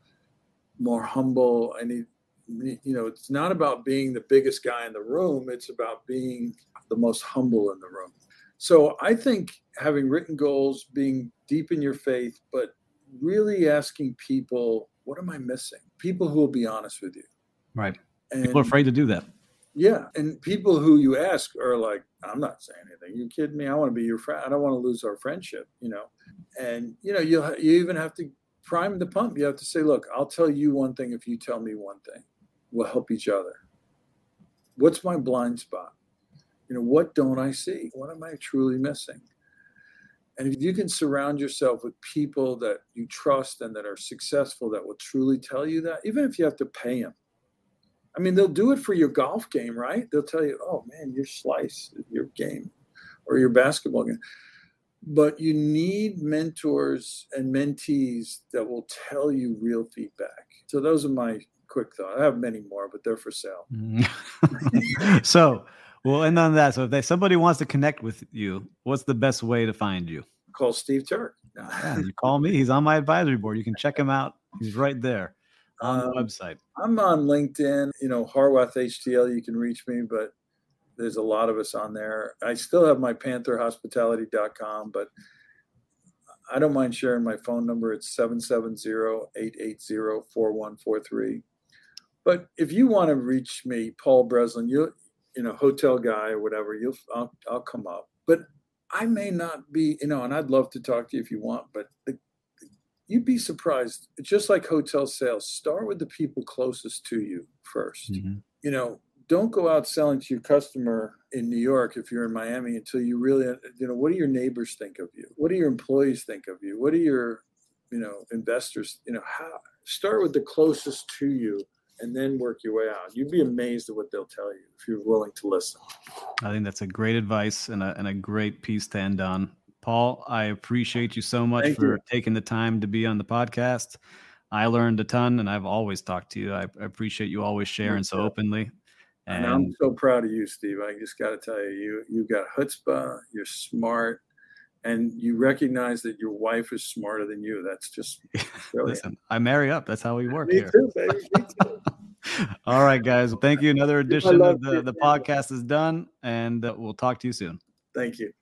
more humble. I need, you know, it's not about being the biggest guy in the room, it's about being the most humble in the room. So I think having written goals, being deep in your faith, but really asking people, what am I missing? People who will be honest with you. Right. And people are afraid to do that. Yeah. And people who you ask are like, I'm not saying anything. You kidding me? I want to be your friend. I don't want to lose our friendship, you know? And, you know, you you even have to prime the pump. You have to say, look, I'll tell you one thing if you tell me one thing. We'll help each other. What's my blind spot? You know, what don't I see? What am I truly missing? And if you can surround yourself with people that you trust and that are successful that will truly tell you that, even if you have to pay them. I mean, they'll do it for your golf game, right? They'll tell you, oh man, your slice, your game, or your basketball game. But you need mentors and mentees that will tell you real feedback. So those are my quick thoughts. I have many more, but they're for sale. so well, and on that, so if they, somebody wants to connect with you, what's the best way to find you? Call Steve Turk. yeah, you call me. He's on my advisory board. You can check him out. He's right there on um, the website. I'm on LinkedIn. You know, Horwath HTL. You can reach me, but there's a lot of us on there. I still have my pantherhospitality.com, but I don't mind sharing my phone number. It's 770-880-4143. But if you want to reach me, Paul Breslin, you you know, hotel guy or whatever, you'll I'll, I'll come up. But I may not be, you know, and I'd love to talk to you if you want, but the, you'd be surprised. Just like hotel sales, start with the people closest to you 1st mm-hmm. You know, don't go out selling to your customer in New York if you're in Miami until you really, you know, what do your neighbors think of you? What do your employees think of you? What do your, you know, investors, you know, how start with the closest to you and then work your way out. You'd be amazed at what they'll tell you if you're willing to listen. I think that's a great advice and a, and a great piece to end on. Paul, I appreciate you so much Thank for you. taking the time to be on the podcast. I learned a ton and I've always talked to you. I, appreciate you always sharing so openly. And, and, I'm so proud of you, Steve. I just got to tell you, you you've got chutzpah. You're smart, and you recognize that your wife is smarter than you. That's just listen. I marry up. That's how we work Me here. Too, baby. Me too. All right, guys. Well, thank you. Another edition of the, the podcast is done, and uh, we'll talk to you soon. Thank you.